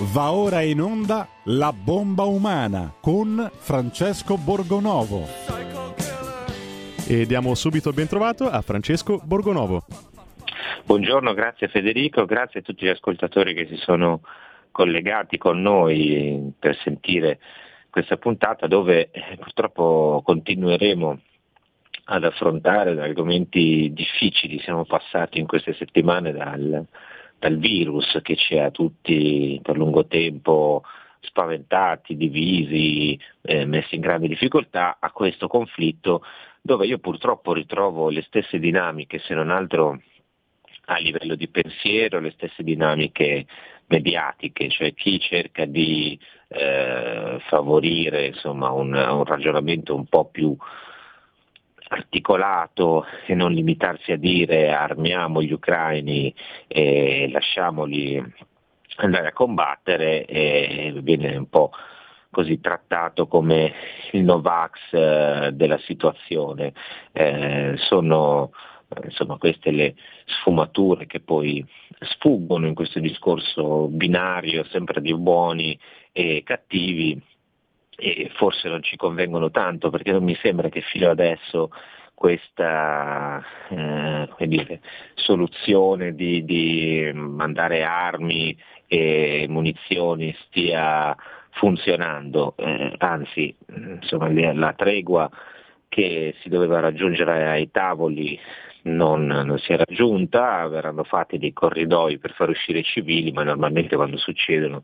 Va ora in onda La bomba umana con Francesco Borgonovo. E diamo subito il ben trovato a Francesco Borgonovo. Buongiorno, grazie Federico, grazie a tutti gli ascoltatori che si sono collegati con noi per sentire questa puntata dove eh, purtroppo continueremo ad affrontare argomenti difficili. Siamo passati in queste settimane dal, dal virus che ci ha tutti per lungo tempo spaventati, divisi, eh, messi in grande difficoltà, a questo conflitto dove io purtroppo ritrovo le stesse dinamiche, se non altro a livello di pensiero, le stesse dinamiche mediatiche, cioè chi cerca di eh, favorire insomma, un, un ragionamento un po' più articolato e non limitarsi a dire armiamo gli ucraini e lasciamoli andare a combattere viene un po' così trattato come il Novax eh, della situazione. Eh, sono insomma, queste le sfumature che poi sfuggono in questo discorso binario sempre di buoni e cattivi e forse non ci convengono tanto perché non mi sembra che fino adesso questa eh, dire, soluzione di, di, mandare armi e munizioni stia funzionando, eh, anzi insomma, la tregua che si doveva raggiungere ai tavoli non, non, si è raggiunta, verranno fatti dei corridoi per far uscire i civili, ma normalmente quando succedono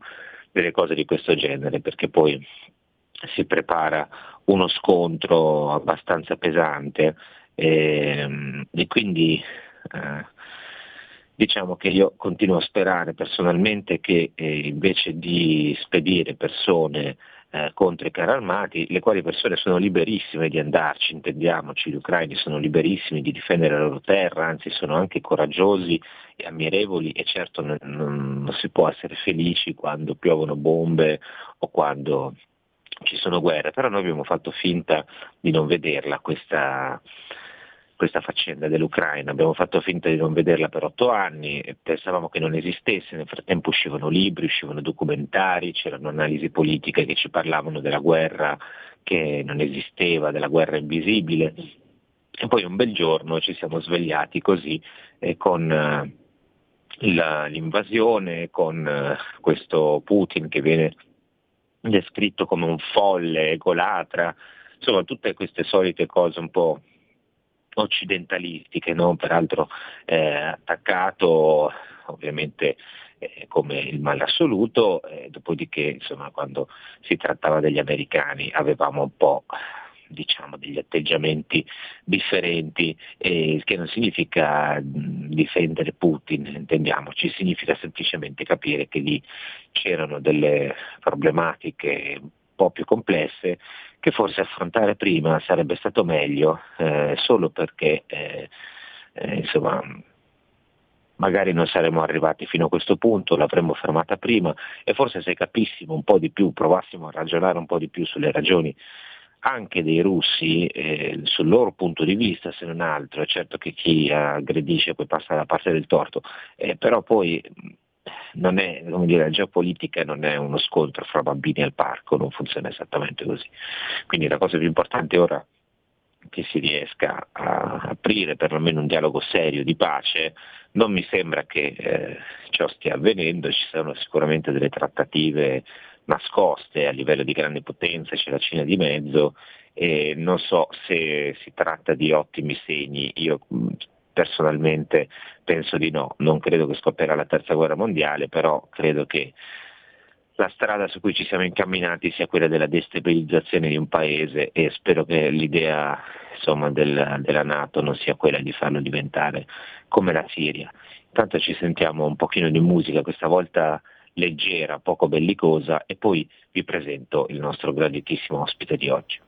delle cose di questo genere, perché poi si prepara uno scontro abbastanza pesante e, ehm, e quindi eh, diciamo che io continuo a sperare personalmente che eh, invece di spedire persone eh, contro i carri armati, le quali persone sono liberissime di andarci, intendiamoci, gli ucraini sono liberissimi di difendere la loro terra, anzi sono anche coraggiosi e ammirevoli e certo non, non, non si può essere felici quando piovono bombe o quando ci sono guerre, però noi abbiamo fatto finta di non vederla questa, questa faccenda dell'Ucraina, abbiamo fatto finta di non vederla per otto anni, pensavamo che non esistesse, nel frattempo uscivano libri, uscivano documentari, c'erano analisi politiche che ci parlavano della guerra che non esisteva, della guerra invisibile. E poi un bel giorno ci siamo svegliati così eh, con eh, la, l'invasione, con eh, questo Putin che viene descritto come un folle, egolatra, insomma tutte queste solite cose un po' occidentalistiche, no? peraltro eh, attaccato ovviamente eh, come il male assoluto, eh, dopodiché insomma, quando si trattava degli americani avevamo un po' diciamo, degli atteggiamenti differenti, eh, che non significa difendere Putin, intendiamoci, significa semplicemente capire che lì c'erano delle problematiche un po' più complesse che forse affrontare prima sarebbe stato meglio, eh, solo perché eh, eh insomma, magari non saremmo arrivati fino a questo punto, l'avremmo fermata prima e forse se capissimo un po' di più, provassimo a ragionare un po' di più sulle ragioni anche dei russi eh, sul loro punto di vista, se non altro, è certo che chi aggredisce poi passa dalla parte del torto, eh, però poi non è, come dire, la geopolitica non è uno scontro fra bambini al parco, non funziona esattamente così. Quindi la cosa più importante ora che si riesca a aprire perlomeno un dialogo serio di pace, non mi sembra che eh, ciò stia avvenendo, ci sono sicuramente delle trattative nascoste a livello di grandi potenze, c'è la Cina di mezzo e non so se si tratta di ottimi segni, io personalmente penso di no, non credo che scoppierà la terza guerra mondiale, però credo che la strada su cui ci siamo incamminati sia quella della destabilizzazione di un paese e spero che l'idea insomma, del, della Nato non sia quella di farlo diventare come la Siria. Intanto ci sentiamo un pochino di musica, questa volta leggera, poco bellicosa e poi vi presento il nostro graditissimo ospite di oggi.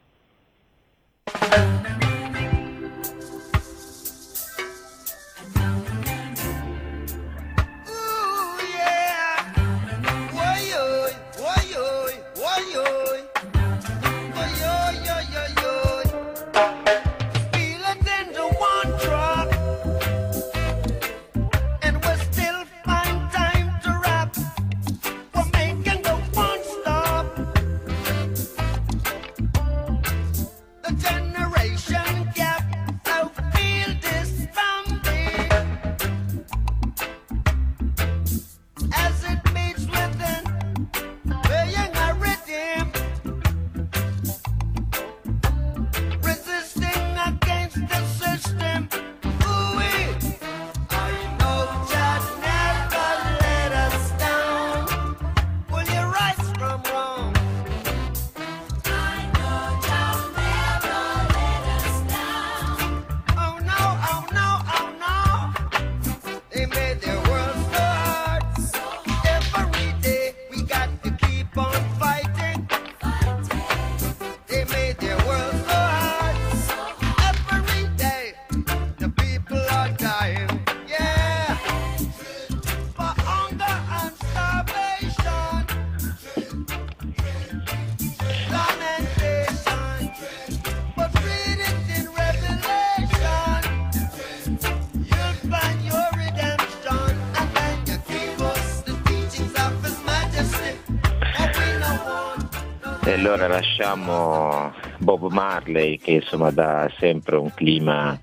Allora lasciamo Bob Marley che insomma dà sempre un clima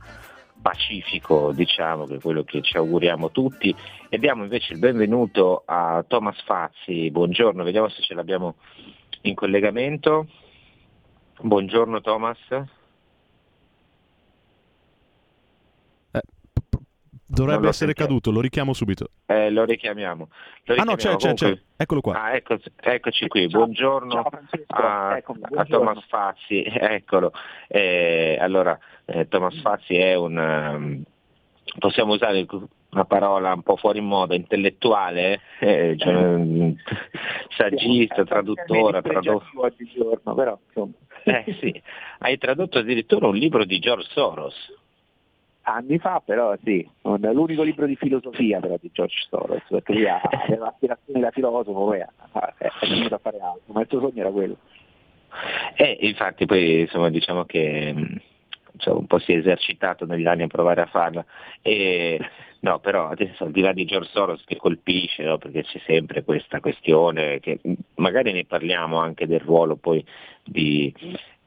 pacifico, diciamo, che è quello che ci auguriamo tutti, e diamo invece il benvenuto a Thomas Fazzi. Buongiorno, vediamo se ce l'abbiamo in collegamento. Buongiorno Thomas. Dovrebbe essere caduto, lo richiamo subito. Eh, lo richiamiamo. Lo ah no, c'è, c'è, c'è, eccolo qua. Ah, ecco, eccoci qui, ciao, buongiorno, ciao a, Eccomi, buongiorno, a, Thomas Fazzi, eccolo. Eh, allora, eh, Thomas Fazzi è un, um, possiamo usare una parola un po' fuori moda, intellettuale, eh, cioè, um, saggista, traduttore, traduttore. Però, eh, sì. Hai tradotto addirittura un libro di George Soros anni fa, però sì, l'unico libro di filosofia però di George Soros, perché lui aveva aspirazioni da filosofo, poi è venuto a fare altro, ma il suo sogno era quello. E infatti poi insomma diciamo che insomma, un po' si è esercitato negli anni a provare a farla. E, no, però adesso al di là di George Soros che colpisce, no, perché c'è sempre questa questione, che magari ne parliamo anche del ruolo poi di,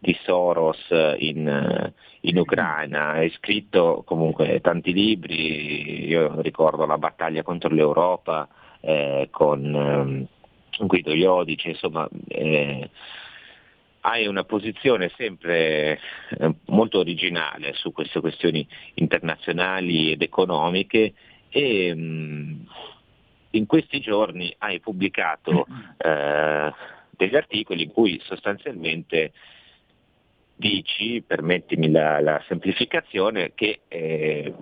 di Soros in, in, Ucraina, hai scritto comunque tanti libri, io ricordo la battaglia contro l'Europa eh, con eh, Guido Iodice, insomma eh, hai una posizione sempre eh, molto originale su queste questioni internazionali ed economiche e mh, mm, in questi giorni hai pubblicato eh, degli articoli in cui sostanzialmente dici, permettimi la, la semplificazione, che eh,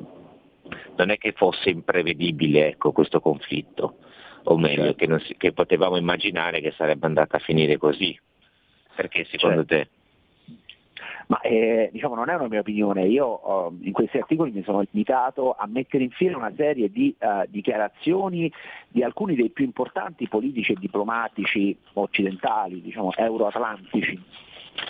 non è che fosse imprevedibile ecco, questo conflitto, o meglio, certo. che, si, che, potevamo immaginare che sarebbe andata a finire così. Perché secondo certo. te? Ma eh, diciamo non è una mia opinione, io uh, in questi articoli mi sono limitato a mettere in fila una serie di uh, dichiarazioni di alcuni dei più importanti politici e diplomatici occidentali, diciamo euroatlantici,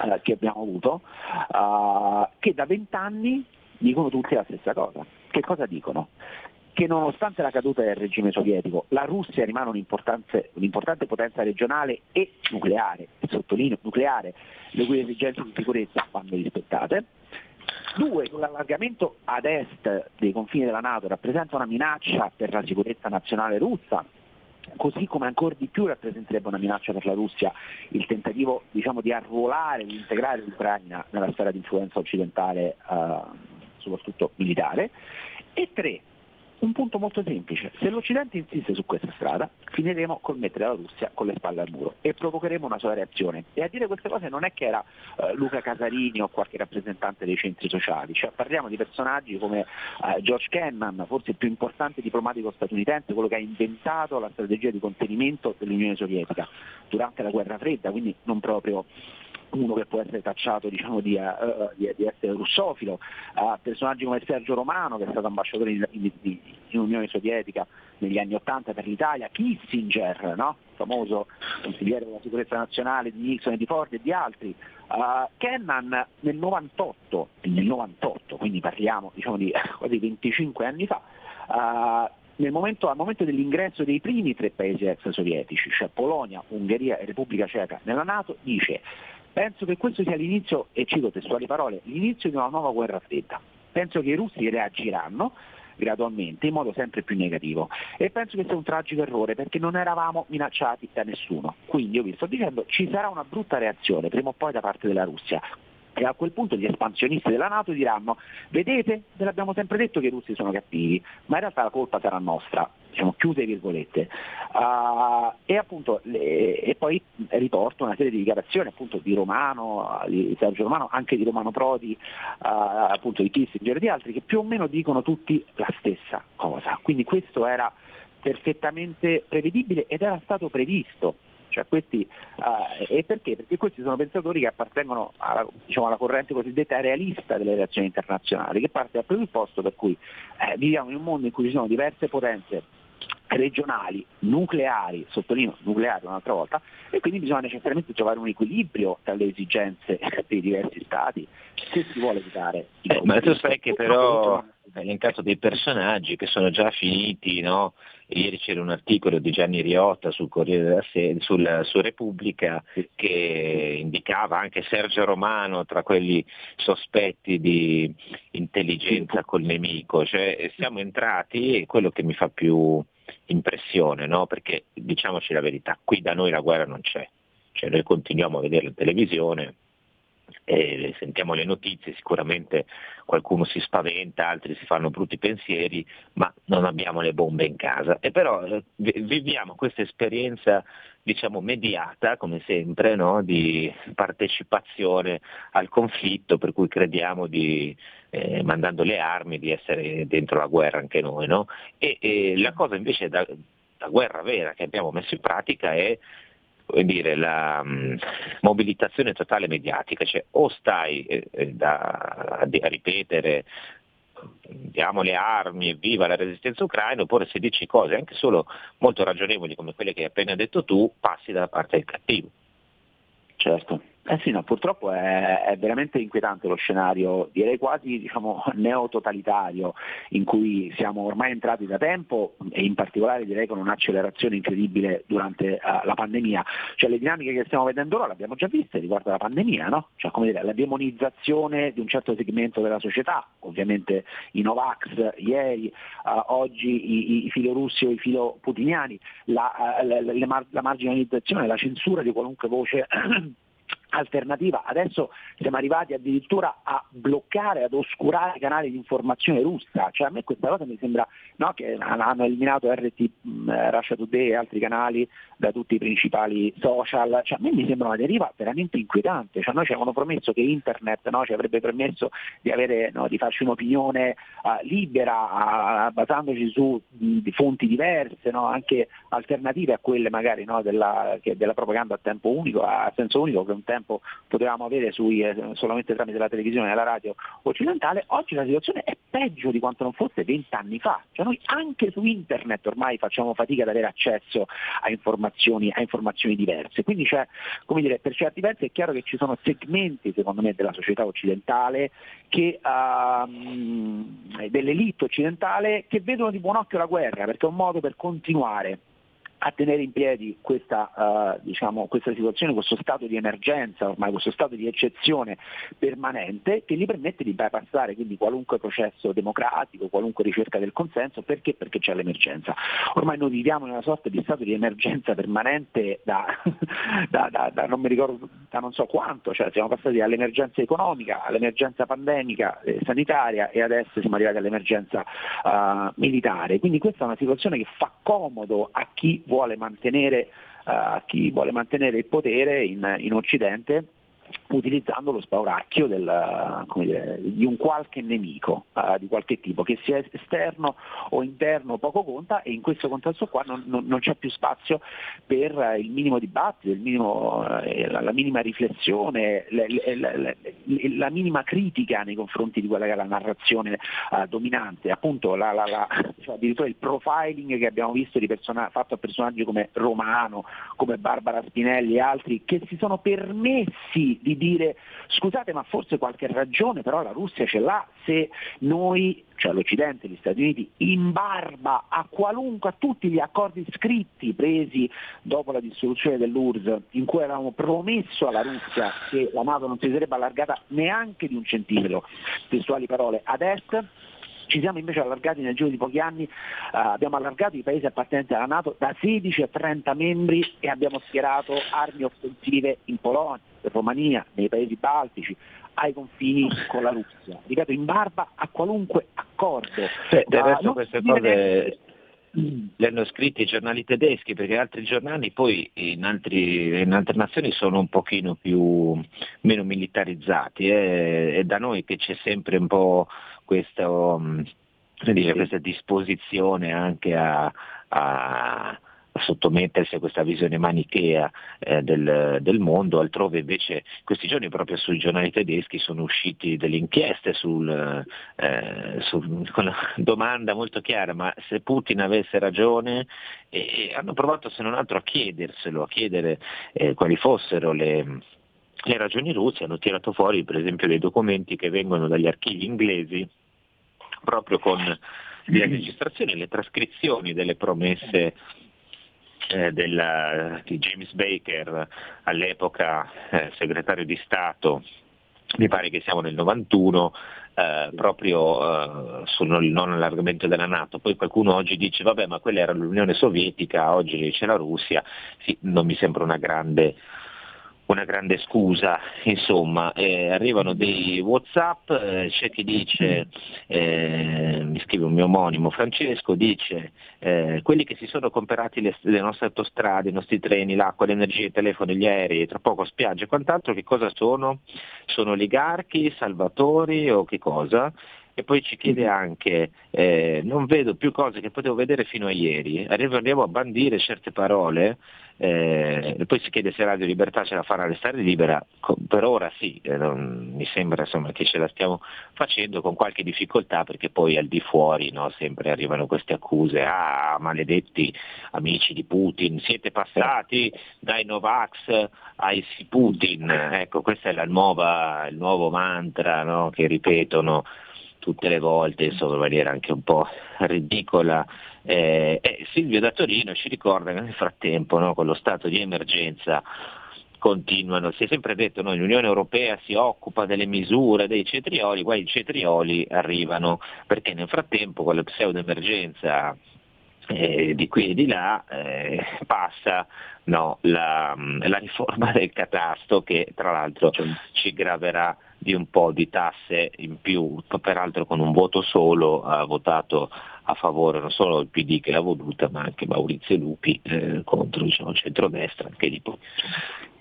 eh, che abbiamo avuto, uh, che da vent'anni dicono tutti la stessa cosa. Che cosa dicono? Che nonostante la caduta del regime sovietico, la Russia rimane un'importante, un'importante potenza regionale e nucleare, sottolineo nucleare, le cui esigenze di sicurezza vanno rispettate. Due, l'allargamento ad est dei confini della Nato rappresenta una minaccia per la sicurezza nazionale russa, così come ancora di più rappresenterebbe una minaccia per la Russia il tentativo diciamo, di arruolare, di integrare l'Ucraina nella sfera di influenza occidentale, eh, soprattutto militare. E tre, un punto molto semplice, se l'Occidente insiste su questa strada finiremo col mettere la Russia con le spalle al muro e provocheremo una sua reazione. E a dire queste cose non è che era uh, Luca Casarini o qualche rappresentante dei centri sociali, cioè, parliamo di personaggi come uh, George Kennan, forse il più importante diplomatico statunitense, quello che ha inventato la strategia di contenimento dell'Unione Sovietica durante la guerra fredda, quindi non proprio uno che può essere tacciato diciamo, di, uh, di, di, essere russofilo, uh, personaggi come Sergio Romano che è stato ambasciatore in, Unione Sovietica negli anni Ottanta per l'Italia, Kissinger, no? famoso consigliere della sicurezza nazionale di Nixon e di Ford e di altri, uh, Kennan nel 98, nel 98, quindi parliamo diciamo, di quasi 25 anni fa, Momento, al momento dell'ingresso dei primi tre paesi ex sovietici, cioè Polonia, Ungheria e Repubblica Ceca, nella Nato, dice Penso che questo sia l'inizio, e cito testuali parole, l'inizio di una nuova guerra fredda. Penso che i russi reagiranno gradualmente in modo sempre più negativo e penso che sia un tragico errore perché non eravamo minacciati da nessuno. Quindi io vi sto dicendo ci sarà una brutta reazione prima o poi da parte della Russia e a quel punto gli espansionisti della Nato diranno vedete, ve l'abbiamo sempre detto che i russi sono cattivi, ma in realtà la colpa sarà nostra, diciamo chiuse virgolette. Uh, e, appunto, le, e poi riporto una serie di dichiarazioni appunto di Romano, di Sergio Romano, anche di Romano Prodi, uh, appunto di Kissinger e di altri che più o meno dicono tutti la stessa cosa. Quindi questo era perfettamente prevedibile ed era stato previsto cioè questi, uh, e perché? Perché questi sono pensatori che appartengono alla, diciamo, alla, corrente cosiddetta realista delle relazioni internazionali, che parte dal presupposto per cui eh, viviamo in un mondo in cui ci sono diverse potenze regionali, nucleari, sottolineo nucleari un'altra volta, e quindi bisogna necessariamente trovare un equilibrio tra le esigenze dei diversi stati se si vuole evitare. Eh, ma tu sai che però hai elencato dei personaggi che sono già finiti, no? Ieri c'era un articolo di Gianni Riotta sul Corriere della Se- sul, su Repubblica che indicava anche Sergio Romano tra quelli sospetti di intelligenza col nemico, cioè siamo entrati e quello che mi fa più impressione, no? perché diciamoci la verità, qui da noi la guerra non c'è, cioè noi continuiamo a vedere la televisione, sentiamo le notizie, sicuramente qualcuno si spaventa, altri si fanno brutti pensieri, ma non abbiamo le bombe in casa. E però eh, viviamo questa esperienza diciamo mediata, come sempre, no? di partecipazione al conflitto, per cui crediamo di, eh, mandando le armi, di essere dentro la guerra anche noi. No? E, e, la cosa invece da, da guerra vera che abbiamo messo in pratica è dire, la um, mobilitazione totale mediatica, cioè o stai eh, eh da, a ripetere diamo le armi e viva la resistenza ucraina, oppure se dici cose anche solo molto ragionevoli come quelle che hai appena detto tu, passi dalla parte del cattivo. Certo. Eh sì, no, purtroppo è, è, veramente inquietante lo scenario, direi quasi diciamo, neototalitario, in cui siamo ormai entrati da tempo e in particolare direi con un'accelerazione incredibile durante uh, la pandemia. Cioè le dinamiche che stiamo vedendo ora le abbiamo già viste riguardo alla pandemia, no? cioè, come dire, la demonizzazione di un certo segmento della società, ovviamente i Novax ieri, uh, oggi i, i filorussi o i filoputiniani, la, uh, la, la, la marginalizzazione, la censura di qualunque voce alternativa. Adesso siamo arrivati addirittura a bloccare, ad oscurare i canali di informazione russa. Cioè, a me questa cosa mi sembra no, che hanno eliminato RT, Russia Today e altri canali da tutti i principali social. Cioè, a me mi sembra una deriva veramente inquietante. Cioè, noi ci avevano promesso che internet no, ci avrebbe permesso di, avere, di farci un'opinione uh, libera, uh, basandoci su mh, fonti diverse, anche alternative a quelle magari della, della propaganda a tempo unico, a senso unico che un tempo tempo potevamo avere sui, eh, solamente tramite la televisione e la radio occidentale, oggi la situazione è peggio di quanto non fosse vent'anni fa. Cioè noi anche su internet ormai facciamo fatica ad avere accesso a informazioni, a informazioni diverse. Quindi c'è, come dire, per certi versi è chiaro che ci sono segmenti, secondo me, della società occidentale, che, uh, dell'elite occidentale, che vedono di buon occhio la guerra, perché è un modo per continuare a tenere in piedi questa, uh, diciamo, questa, situazione, questo stato di emergenza, ormai questo stato di eccezione permanente che gli permette di bypassare quindi qualunque processo democratico, qualunque ricerca del consenso, perché? Perché c'è l'emergenza. Ormai noi viviamo in una sorta di stato di emergenza permanente da, da, da, da non mi ricordo da non so quanto, cioè siamo passati dall'emergenza economica all'emergenza pandemica, eh, sanitaria e adesso siamo arrivati all'emergenza uh, militare. Quindi questa è una situazione che fa comodo a chi vuole mantenere, uh, chi vuole mantenere il potere in, in Occidente utilizzando lo spauracchio del, dire, di un qualche nemico uh, di qualche tipo, che sia esterno o interno poco conta e in questo contesto qua non, non, non c'è più spazio per uh, il minimo dibattito, il minimo, uh, la, la, minima riflessione, le, le, le, la minima critica nei confronti di quella che è la narrazione dominante, appunto la, la, cioè addirittura il profiling che abbiamo visto persona, fatto a personaggi come Romano, come Barbara Spinelli e altri che si sono permessi di dire scusate ma forse qualche ragione però la Russia ce l'ha se noi, cioè l'Occidente, gli Stati Uniti, in barba a qualunque, a tutti gli accordi scritti presi dopo la dissoluzione dell'URSS in cui avevamo promesso alla Russia che la Nato non si sarebbe allargata neanche di un centimetro, testuali parole, ad est, ci siamo invece allargati nel giro di pochi anni, uh, abbiamo allargato i paesi appartenenti alla Nato da 16 a 30 membri e abbiamo schierato armi offensive in Polonia, in Romania, nei paesi baltici, ai confini con la Russia. Ripeto, in barba a qualunque accordo. Sì, del resto queste cose le hanno scritte i giornali tedeschi perché altri giornali poi in, altri, in altre nazioni sono un pochino più meno militarizzati eh? è da noi che c'è sempre un po' questo, mm, dire, questa disposizione anche a, a sottomettersi a questa visione manichea eh, del, del, mondo, altrove invece questi giorni proprio sui giornali tedeschi sono usciti delle inchieste sul, eh, su, con la domanda molto chiara, ma se Putin avesse ragione, e hanno provato se non altro a chiederselo, a chiedere eh, quali fossero le, le ragioni russe, hanno tirato fuori per esempio dei documenti che vengono dagli archivi inglesi proprio con le registrazioni e le trascrizioni delle promesse eh, della, di James Baker, all'epoca eh, segretario di Stato, mi pare che siamo nel 91, eh, proprio eh, sul non allargamento della Nato. Poi qualcuno oggi dice vabbè ma quella era l'Unione Sovietica, oggi c'è la Russia, sì, non mi sembra una grande una grande scusa, insomma, eh, arrivano dei Whatsapp, eh, c'è chi dice, eh, mi scrive un mio omonimo, Francesco dice, eh, quelli che si sono comprati le, le, nostre autostrade, i nostri treni, l'acqua, l'energia, i telefoni, gli aerei, tra poco spiagge e quant'altro, che cosa sono? Sono oligarchi, salvatori o che cosa? E poi ci chiede anche, eh, non vedo più cose che potevo vedere fino a ieri, arriviamo a bandire certe parole eh, e poi si chiede se Radio Libertà ce la farà restare libera, per ora sì, eh, non, mi sembra insomma, che ce la stiamo facendo con qualche difficoltà perché poi al di fuori no, sempre arrivano queste accuse, ah maledetti amici di Putin, siete passati dai Novax ai Putin, ecco questo è nuova, il nuovo mantra no, che ripetono tutte le volte, insomma, in maniera anche un po' ridicola. Eh, eh, Silvio da Torino ci ricorda che nel frattempo, no, con lo stato di emergenza, continuano, si è sempre detto che no, l'Unione Europea si occupa delle misure dei cetrioli, poi i cetrioli arrivano. Perché nel frattempo con la pseudo emergenza eh, di qui e di là eh, passa no, la, la, riforma del catasto che tra l'altro ci graverà di un po' di tasse in più, peraltro con un voto solo ha votato a favore non solo il PD che l'ha voluta ma anche Maurizio Lupi eh, contro diciamo, il centrodestra, che lì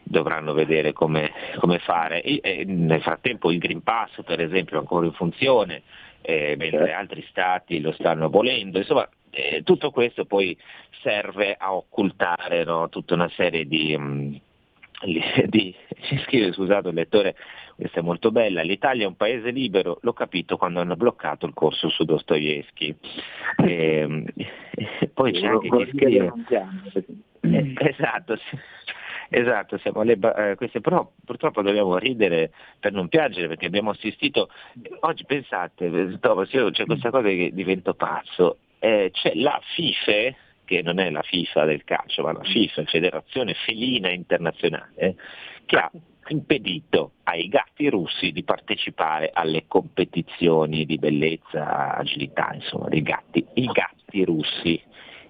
dovranno vedere come, come fare. E, e nel frattempo il Green Pass per esempio è ancora in funzione, eh, mentre altri stati lo stanno volendo, insomma eh, tutto questo poi serve a occultare no, tutta una serie di... Mh, di, ci scrive, scusate il lettore, questa è molto bella, l'Italia è un paese libero, l'ho capito quando hanno bloccato il corso su Dostoevsky. E, e poi c'è anche chi scrive... Eh, esatto, esatto, siamo alle, eh, queste, però purtroppo dobbiamo ridere per non piangere perché abbiamo assistito, oggi pensate, Thomas, io c'è questa cosa che divento pazzo, eh, c'è la FIFE, che non è la FIFA del calcio, ma la FIFA, Federazione Felina Internazionale, che ha impedito ai gatti russi di partecipare alle competizioni di bellezza, agilità, insomma, dei gatti, i gatti russi.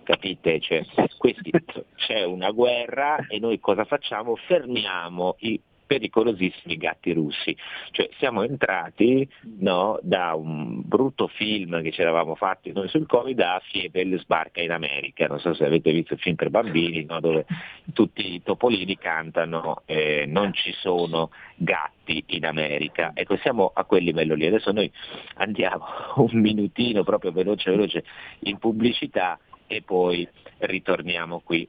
Capite? Cioè, questi, c'è una guerra e noi cosa facciamo? Fermiamo i pericolosissimi gatti russi. Cioè siamo entrati no, da un brutto film che ci eravamo fatti noi sul Covid a Fievel sbarca in America, non so se avete visto il film per bambini no, dove tutti i topolini cantano eh, non ci sono gatti in America. Ecco, siamo a quel livello lì. Adesso noi andiamo un minutino proprio veloce veloce in pubblicità e poi ritorniamo qui.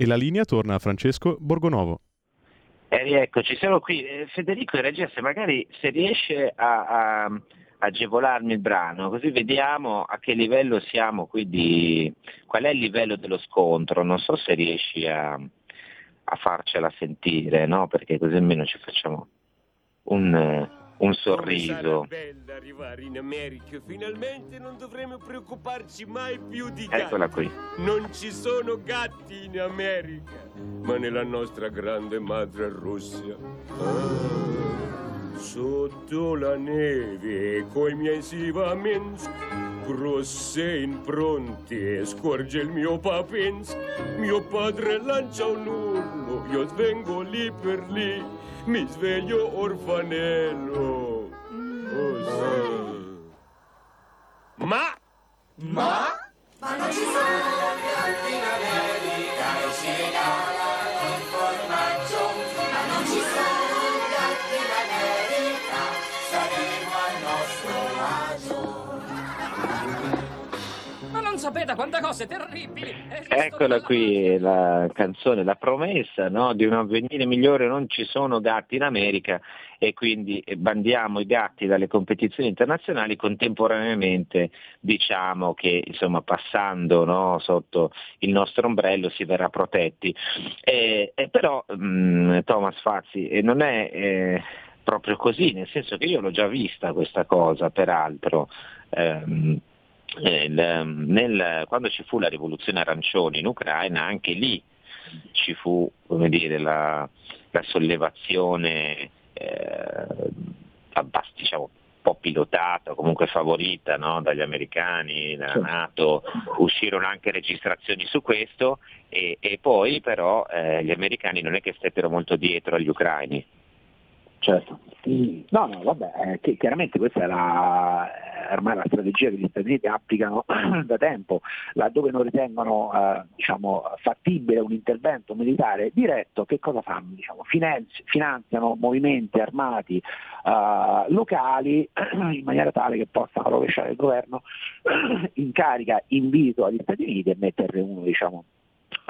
E la linea torna a Francesco Borgonovo. E rieccoci, siamo qui. Eh, Federico e regia, se magari se riesce a, a agevolarmi il brano, così vediamo a che livello siamo qui di... qual è il livello dello scontro, non so se riesci a, a farcela sentire, no? perché così almeno ci facciamo un, un sorriso. bella arrivare in America, finalmente non dovremo preoccuparci mai più di gatti. Eccola qui. Non ci sono gatti in America, ma nella nostra grande madre Russia. Ah, sotto la neve, coi miei Sivamens, grosse impronte, scorge il mio papens. Mio padre lancia un urlo, io svengo lì per lì mi sveglio orfanello. Oh, sì. Ma? Ma? Ma non ci sono piatti in America e si regala non sapete quante cose terribili! Eccola qui la canzone, la promessa no, di un avvenire migliore, non ci sono gatti in America e quindi bandiamo i gatti dalle competizioni internazionali, contemporaneamente diciamo che insomma, passando no, sotto il nostro ombrello si verrà protetti. E, e però mh, mm, Thomas Fazzi non è eh, proprio così, nel senso che io l'ho già vista questa cosa, peraltro. Ehm, Ehm, nel, quando ci fu la rivoluzione arancione in Ucraina, anche lì ci fu dire, la, la, sollevazione eh, abbast- diciamo, un po' pilotata, comunque favorita no? dagli americani, dalla Nato, uscirono anche registrazioni su questo e, e poi però eh, gli americani non è che stettero molto dietro agli ucraini. Certo. No, no, vabbè, eh, chiaramente questa è la, ormai la strategia che gli Stati Uniti applicano da tempo, laddove non ritengono eh, diciamo, fattibile un intervento militare diretto, che cosa fanno? Diciamo, finanzi- finanziano movimenti armati eh, locali in maniera tale che possano rovesciare il governo in carica invito agli Stati Uniti e mettere uno diciamo,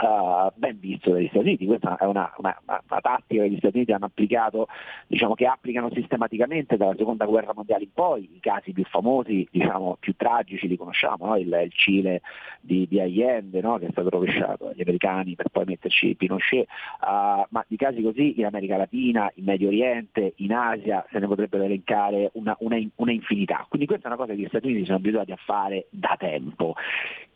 Uh, ben visto dagli Stati Uniti, questa è una, una, una, tattica che gli Stati Uniti hanno applicato, diciamo che applicano sistematicamente dalla seconda guerra mondiale in poi, i casi più famosi, diciamo più tragici li conosciamo, no? il, il, Cile di, di Allende no? che è stato rovesciato dagli americani per poi metterci Pinochet, uh, ma di casi così in America Latina, in Medio Oriente, in Asia se ne potrebbero elencare una infinità, quindi questa è una cosa che gli Stati Uniti sono abituati a fare da tempo.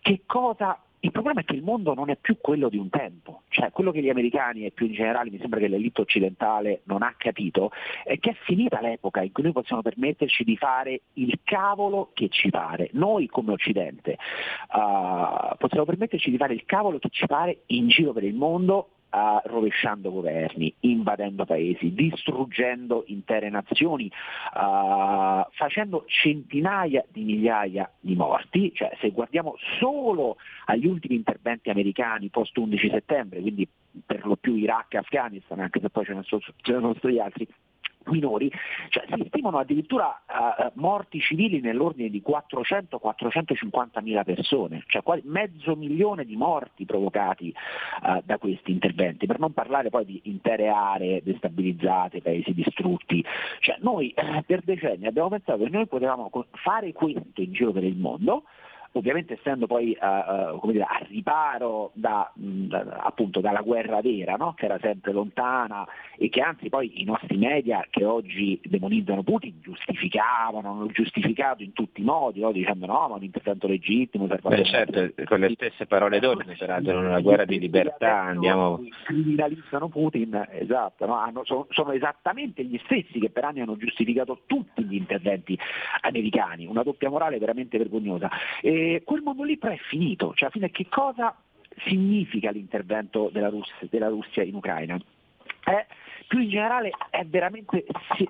Che cosa il problema è che il mondo non è più quello di un tempo, cioè quello che gli americani e più in generale mi sembra che l'elite occidentale non ha capito è che è finita l'epoca in cui noi possiamo permetterci di fare il cavolo che ci pare. Noi come Occidente uh, possiamo permetterci di fare il cavolo che ci pare in giro per il mondo uh, rovesciando governi, invadendo paesi, distruggendo intere nazioni, uh, facendo centinaia di migliaia di morti, cioè se guardiamo solo agli ultimi interventi americani post 11 settembre, quindi per lo più Iraq e Afghanistan, anche se poi ce ne sono, ce ne sono stati altri, minori, cioè, si stimano addirittura uh, morti civili nell'ordine di 400-450 mila persone, cioè quasi mezzo milione di morti provocati uh, da questi interventi, per non parlare poi di intere aree destabilizzate, paesi distrutti. Cioè, noi eh, per decenni abbiamo pensato che noi potevamo fare questo in giro per il mondo, ovviamente essendo poi uh, uh, dire, a riparo da, mh, da, appunto dalla guerra vera, no? che era sempre lontana e che anzi poi i nostri media che oggi demonizzano Putin giustificavano, hanno giustificato in tutti i modi, no? dicendo no, ma un intervento legittimo. Beh, certo, con le stesse parole d'ordine, peraltro, una guerra di libertà andiamo... Criminalizzano Putin, esatto, no? hanno, sono, sono esattamente gli stessi che per anni hanno giustificato tutti gli interventi americani, una doppia morale veramente vergognosa. E quel mondo lì però è finito, cioè alla fine che cosa significa l'intervento della Russia, della Russia in Ucraina? È più in generale è veramente,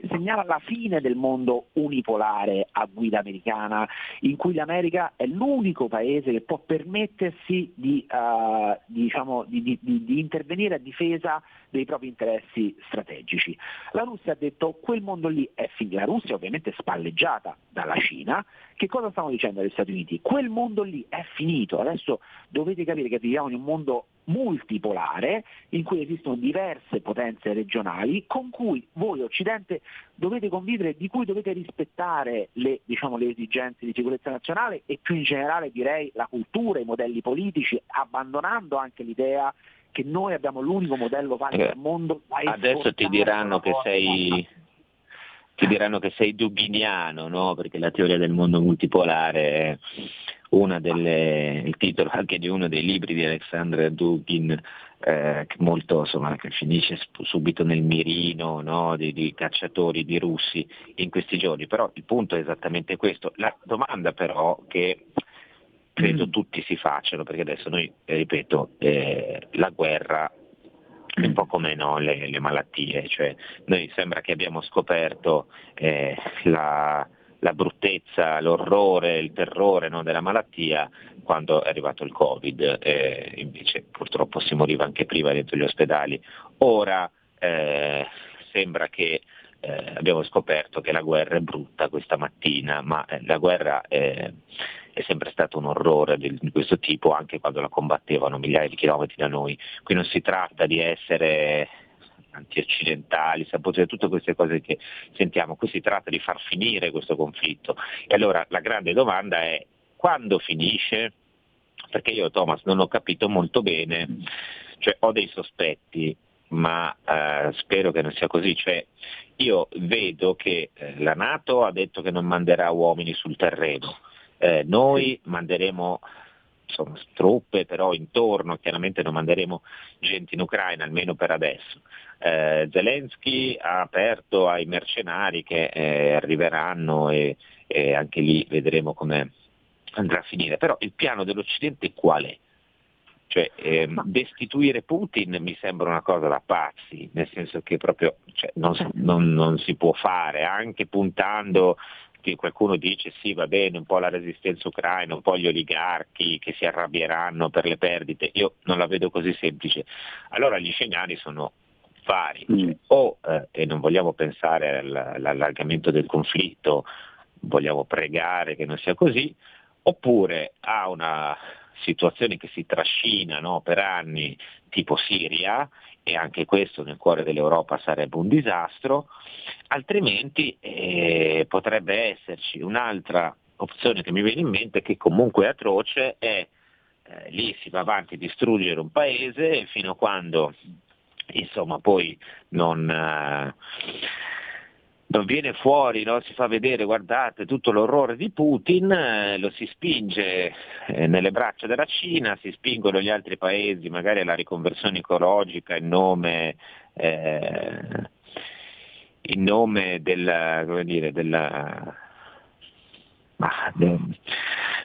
segnala la fine del mondo unipolare a guida americana, in cui l'America è l'unico paese che può permettersi di, uh, diciamo, di, di, di intervenire a difesa dei propri interessi strategici. La Russia ha detto quel mondo lì è finito, la Russia ovviamente spalleggiata dalla Cina, che cosa stanno dicendo agli Stati Uniti? Quel mondo lì è finito, adesso dovete capire che viviamo in un mondo multipolare in cui esistono diverse potenze regionali con cui voi Occidente dovete convivere, di cui dovete rispettare le, diciamo, le esigenze di sicurezza nazionale e più in generale direi la cultura, i modelli politici, abbandonando anche l'idea che noi abbiamo l'unico modello valido al mondo. Adesso ti diranno che sei ti diranno che sei dubiniano, no? perché la teoria del mondo multipolare è una delle, il titolo anche di uno dei libri di Alexander Dugin, eh, molto, insomma, che finisce subito nel mirino no? di, di, cacciatori di russi in questi giorni. Però il punto è esattamente questo. La domanda però che credo mm. tutti si facciano, perché adesso noi, eh, ripeto, eh, la guerra un po' come no, le, le, malattie, cioè noi sembra che abbiamo scoperto eh, la, la, bruttezza, l'orrore, il terrore no, della malattia quando è arrivato il Covid, eh, invece purtroppo si moriva anche prima dentro gli ospedali. Ora eh, sembra che eh, abbiamo scoperto che la guerra è brutta questa mattina, ma eh, la guerra è, sempre stato un orrore di, di, questo tipo anche quando la combattevano migliaia di chilometri da noi. Qui non si tratta di essere antioccidentali, sapete, tutte queste cose che sentiamo, qui si tratta di far finire questo conflitto. E allora la grande domanda è quando finisce? Perché io Thomas non ho capito molto bene, cioè ho dei sospetti, ma eh, spero che non sia così. Cioè, io vedo che eh, la Nato ha detto che non manderà uomini sul terreno, eh, noi manderemo insomma, truppe però intorno, chiaramente non manderemo gente in Ucraina, almeno per adesso. Eh, Zelensky ha aperto ai mercenari che eh, arriveranno e, e, anche lì vedremo come andrà a finire. Però il piano dell'Occidente qual è? Cioè, ehm, destituire Putin mi sembra una cosa da pazzi, nel senso che proprio cioè, non, non, non, si può fare, anche puntando che qualcuno dice sì va bene, un po' la resistenza ucraina, un po' gli oligarchi che si arrabbieranno per le perdite, io non la vedo così semplice. Allora gli scenari sono vari, mm. cioè, o eh, e non vogliamo pensare all'allargamento del conflitto, vogliamo pregare che non sia così, oppure a una situazione che si trascina no, per anni tipo Siria, e anche questo nel cuore dell'Europa sarebbe un disastro, altrimenti eh, potrebbe esserci un'altra opzione che mi viene in mente che comunque è atroce, è eh, lì si va avanti a distruggere un paese fino a quando insomma poi non... Eh, non viene fuori, no? si fa vedere, guardate, tutto l'orrore di Putin, eh, lo si spinge eh, nelle braccia della Cina, si spingono gli altri paesi magari alla riconversione ecologica in nome, eh, in nome della, dire, della, de,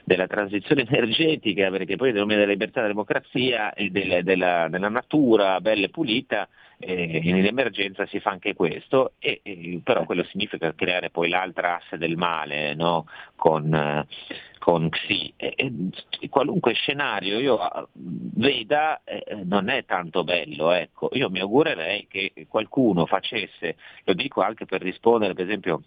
della, transizione energetica, perché poi nel nome della libertà della democrazia e della, della natura bella e pulita eh, in emergenza si fa anche questo, e, e, però quello significa creare poi l'altra asse del male no? con, eh, con Xi. E, qualunque scenario io ah, veda eh, non è tanto bello, ecco. io mi augurerei che qualcuno facesse, lo dico anche per rispondere per esempio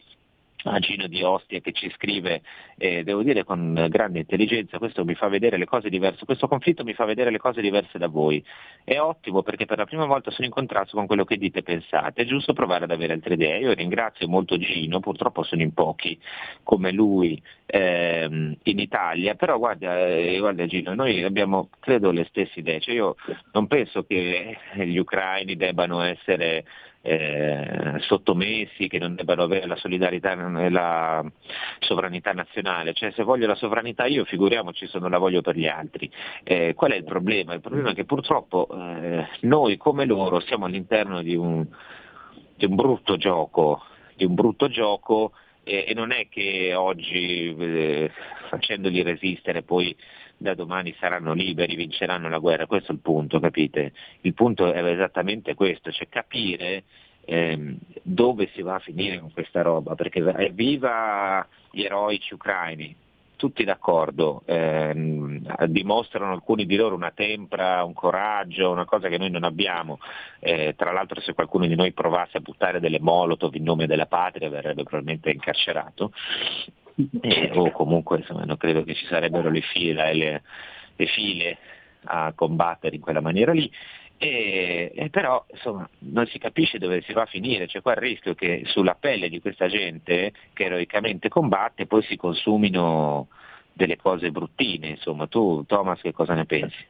a Gino di Ostia che ci scrive, eh, devo dire con grande intelligenza, questo mi fa vedere le cose diverse, questo conflitto mi fa vedere le cose diverse da voi. È ottimo perché per la prima volta sono in contrasto con quello che dite e pensate, è giusto provare ad avere altre idee. Io ringrazio molto Gino, purtroppo sono in pochi come lui ehm, in Italia, però guarda, eh, guarda, Gino, noi abbiamo credo le stesse idee, cioè io non penso che gli ucraini debbano essere eh, sottomessi, che non debbano avere la solidarietà e la sovranità nazionale. Cioè se voglio la sovranità io, figuriamoci se non la voglio per gli altri. Eh, qual è il problema? Il problema è che purtroppo eh, noi come loro siamo all'interno di un, di un brutto gioco, di un brutto gioco e, e non è che oggi eh, facendoli resistere poi da domani saranno liberi, vinceranno la guerra, questo è il punto, capite? Il punto è esattamente questo, cioè capire ehm, dove si va a finire con questa roba, perché viva gli eroici ucraini, tutti d'accordo, ehm, dimostrano alcuni di loro una tempra, un coraggio, una cosa che noi non abbiamo. Eh, tra l'altro se qualcuno di noi provasse a buttare delle molotov in nome della patria verrebbe probabilmente incarcerato eh, o comunque insomma, non credo che ci sarebbero le file, le, le file a combattere in quella maniera lì. E, e, però insomma, non si capisce dove si va a finire, c'è qua il rischio che sulla pelle di questa gente che eroicamente combatte poi si consumino delle cose bruttine, insomma, tu Thomas che cosa ne pensi?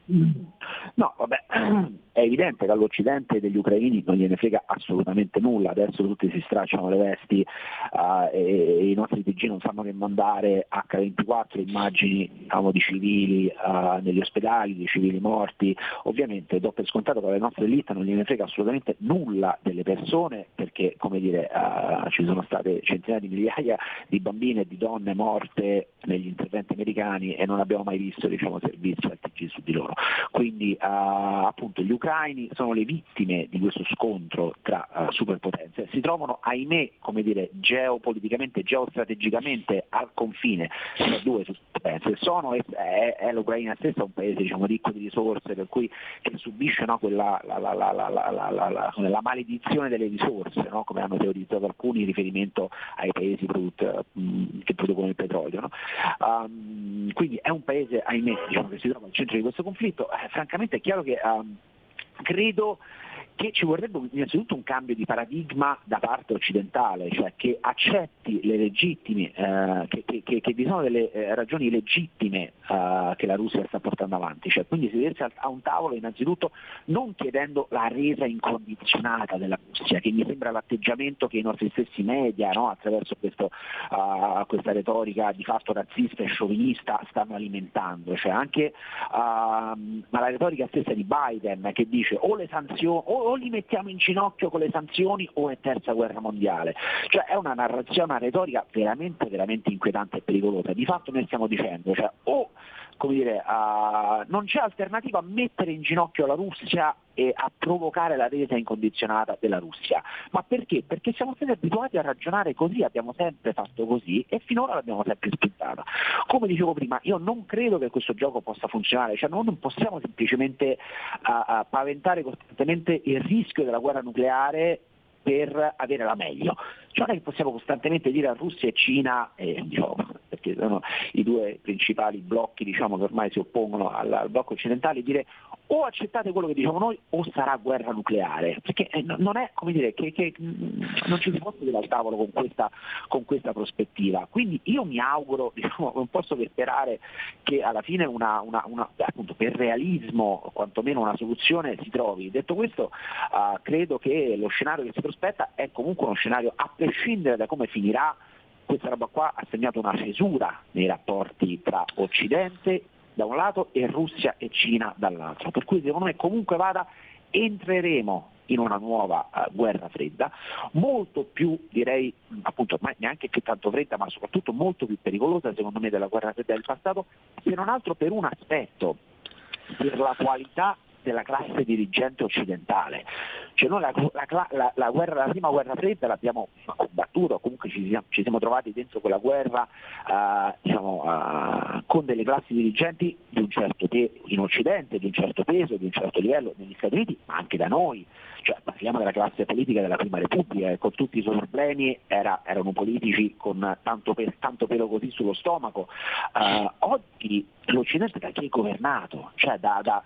No, vabbè, è evidente che all'Occidente degli ucraini non gliene frega assolutamente nulla, adesso tutti si stracciano le vesti uh, e, i nostri TG non sanno che mandare H24 immagini diciamo, di civili uh, negli ospedali, di civili morti, ovviamente do per scontato che alle nostre elite non gliene frega assolutamente nulla delle persone perché come dire, uh, ci sono state centinaia di migliaia di bambine e di donne morte negli interventi americani e non abbiamo mai visto diciamo, servizi al TG su di loro. Quindi appunto gli ucraini sono le vittime di questo scontro tra uh, superpotenze, si trovano ahimè come dire, geopoliticamente, geostrategicamente al confine tra due superpotenze, sono, è, è, l'Ucraina stessa un paese diciamo, ricco di risorse per cui che subisce no, quella, la, la, la, la, maledizione delle risorse, no, come hanno teorizzato alcuni in riferimento ai paesi prodotti, mh, che producono il petrolio. No? Um, quindi è un paese ahimè diciamo, che si trova al centro di questo conflitto, eh, francamente è chiaro che um, credo che ci vorrebbe innanzitutto un cambio di paradigma da parte occidentale, cioè che accetti le legittime, eh, che, che, che, vi sono delle eh, ragioni legittime eh, che la Russia sta portando avanti, cioè, quindi sedersi a, un tavolo innanzitutto non chiedendo la resa incondizionata della Russia, che mi sembra l'atteggiamento che i nostri stessi media, no, attraverso questo, uh, questa retorica di fatto razzista e sciovinista, stanno alimentando, cioè anche, uh, ma la retorica stessa di Biden che dice o le sanzioni, o o li mettiamo in ginocchio con le sanzioni o è terza guerra mondiale. Cioè è una narrazione, una retorica veramente, veramente inquietante e pericolosa. Di fatto noi stiamo dicendo, cioè, o come dire, uh, non c'è alternativa a mettere in ginocchio la Russia e a provocare la resa incondizionata della Russia. Ma perché? Perché siamo stati abituati a ragionare così, abbiamo sempre fatto così e finora l'abbiamo sempre spuntata. Come dicevo prima, io non credo che questo gioco possa funzionare, cioè non possiamo semplicemente uh, uh, paventare costantemente il rischio della guerra nucleare per avere la meglio. Cioè non è che possiamo costantemente dire a Russia e Cina, eh, perché sono i due principali blocchi diciamo, che ormai si oppongono al, al, blocco occidentale, dire o accettate quello che diciamo noi o sarà guerra nucleare, perché eh, non è come dire che, che mm, non ci si può sedere al tavolo con questa, con questa, prospettiva. Quindi io mi auguro, diciamo, non posso che sperare che alla fine una, una, una, appunto, per realismo quantomeno una soluzione si trovi. Detto questo uh, credo che lo scenario che si prospetta è comunque uno scenario a prescindere da come finirà, questa roba qua ha segnato una cesura nei rapporti tra Occidente da un lato e Russia e Cina dall'altro. Per cui secondo me comunque vada entreremo in una nuova uh, guerra fredda, molto più direi appunto neanche più tanto fredda, ma soprattutto molto più pericolosa secondo me della guerra fredda del passato, se non altro per un aspetto, per la qualità della classe dirigente occidentale. Cioè noi la, la, la, guerra, la prima guerra fredda l'abbiamo combattuta, comunque ci siamo, ci siamo, trovati dentro quella guerra uh, diciamo, uh, con delle classi dirigenti di un certo te- in Occidente, di un certo peso, di un certo livello negli Stati Uniti, ma anche da noi. Cioè, parliamo della classe politica della Prima Repubblica, e con tutti i suoi problemi era, erano politici con tanto, pe- tanto, pelo così sullo stomaco. Uh, oggi l'Occidente da chi è governato? Cioè da, da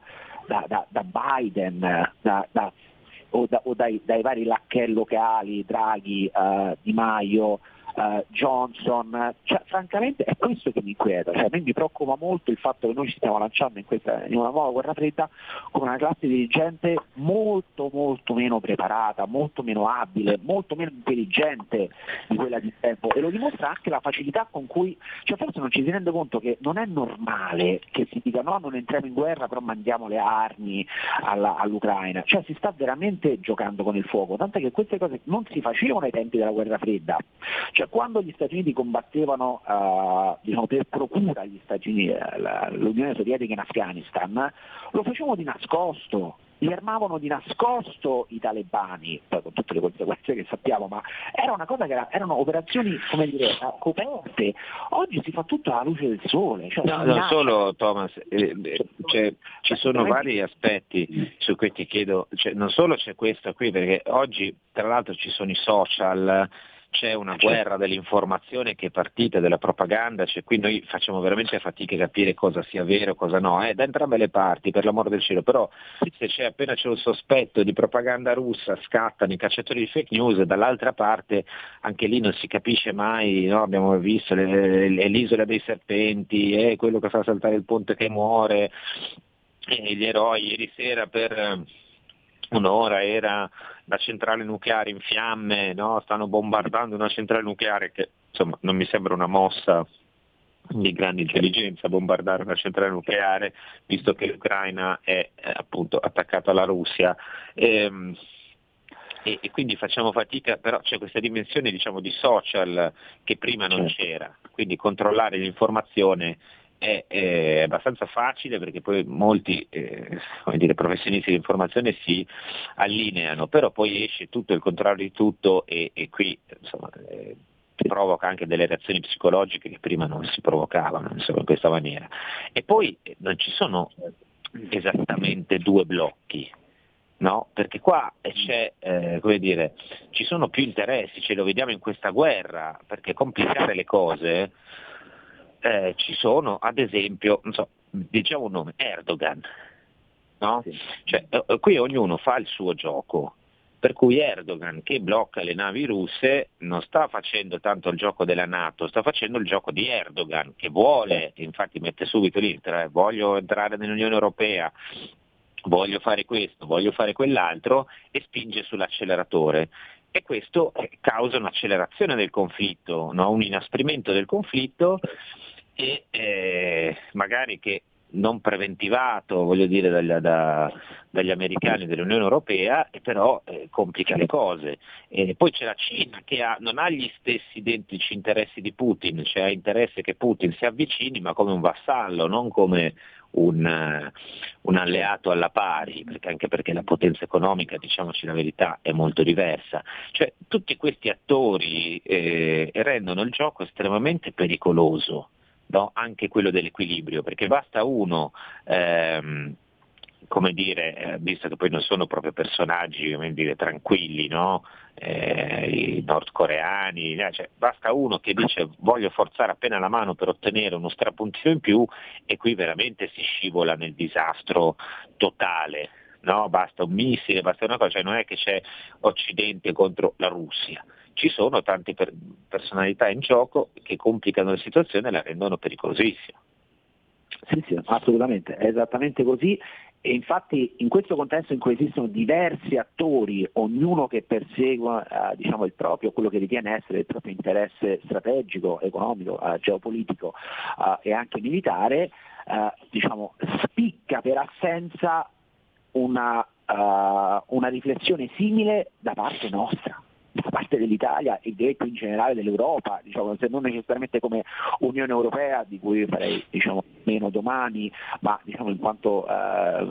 da, da, da Biden o, o dai, dai, vari lacchelli locali, Draghi, uh, Di Maio, uh, Johnson, cioè, francamente è questo che mi inquieta, cioè, mi preoccupa molto il fatto che noi ci stiamo lanciando in, questa, in una nuova guerra fredda con una classe dirigente molto molto meno preparata, molto meno abile, molto meno intelligente di quella di tempo. E lo dimostra anche la facilità con cui, cioè forse non ci si rende conto che non è normale che si dica no non entriamo in guerra però mandiamo le armi alla, all'Ucraina, cioè si sta veramente giocando con il fuoco, tanto che queste cose non si facevano ai tempi della guerra fredda, cioè, cioè, quando gli Stati Uniti combattevano uh, diciamo, per procura gli Stati Uniti, uh, l'Unione Sovietica in Afghanistan, lo facevano di nascosto, li armavano di nascosto i talebani, poi con tutte le conseguenze che sappiamo, ma era una cosa che era, erano operazioni come dire, coperte. Oggi si fa tutto alla luce del sole. Cioè no, non solo Thomas, eh, eh cioè, ci sono vari aspetti su cui ti chiedo, cioè, non solo c'è questo qui, perché oggi tra l'altro ci sono i social, c'è una certo. guerra dell'informazione che è partita, della propaganda, cioè qui noi facciamo veramente fatica a capire cosa sia vero e cosa no, eh, da entrambe le parti, per l'amor del cielo, però se c'è appena c'è un sospetto di propaganda russa scattano i cacciatori di fake news, dall'altra parte anche lì non si capisce mai, no? abbiamo visto le, le, l'isola dei serpenti, eh, quello che fa saltare il ponte che muore, eh, gli eroi ieri sera per un'ora era la centrale nucleare in fiamme, no? stanno bombardando una centrale nucleare che insomma non mi sembra una mossa di grande intelligenza bombardare una centrale nucleare, visto che l'Ucraina è eh, appunto attaccata alla Russia. Ehm, e, e, quindi facciamo fatica, però c'è questa dimensione diciamo, di social che prima non certo. c'era, quindi controllare l'informazione è, è, abbastanza facile perché poi molti eh, dire, professionisti di informazione si allineano, però poi esce tutto il contrario di tutto e, e qui insomma, eh, provoca anche delle reazioni psicologiche che prima non si provocavano insomma, in questa maniera. E poi eh, non ci sono esattamente due blocchi, no? perché qua eh, come dire, ci sono più interessi, ce lo vediamo in questa guerra, perché complicare le cose eh, ci sono, ad esempio, non so, diciamo un nome, Erdogan. No? Sì. Cioè, eh, qui ognuno fa il suo gioco, per cui Erdogan che blocca le navi russe non sta facendo tanto il gioco della Nato, sta facendo il gioco di Erdogan che vuole, infatti mette subito lì, voglio entrare nell'Unione Europea, voglio fare questo, voglio fare quell'altro e spinge sull'acceleratore. E questo eh, causa un'accelerazione del conflitto, no? un inasprimento del conflitto e eh, magari che non preventivato voglio dire, dagli, da, dagli americani dell'Unione Europea, e però eh, complica le cose. E poi c'è la Cina che ha, non ha gli stessi identici interessi di Putin, cioè ha interesse che Putin si avvicini ma come un vassallo, non come un, un alleato alla pari, perché anche perché la potenza economica, diciamoci la verità, è molto diversa. Cioè tutti questi attori eh, rendono il gioco estremamente pericoloso no? anche quello dell'equilibrio, perché basta uno, ehm, come dire, eh, visto che poi non sono proprio personaggi dire, tranquilli, no? eh, i nordcoreani, eh, cioè, basta uno che dice voglio forzare appena la mano per ottenere uno strapuntino in più e qui veramente si scivola nel disastro totale. No? Basta un missile, basta una cosa, cioè non è che c'è Occidente contro la Russia, ci sono tante per- personalità in gioco che complicano la situazione e la rendono pericolosissima. Sì, sì, assolutamente, è esattamente così e infatti in questo contesto in cui esistono diversi attori, ognuno che persegue eh, diciamo, il proprio, quello che ritiene essere il proprio interesse strategico, economico, eh, geopolitico eh, e anche militare, eh, diciamo, spicca per assenza una, uh, una riflessione simile da parte nostra parte dell'Italia e detto in generale dell'Europa, diciamo, non necessariamente come Unione Europea, di cui farei diciamo, meno domani, ma diciamo, in quanto eh,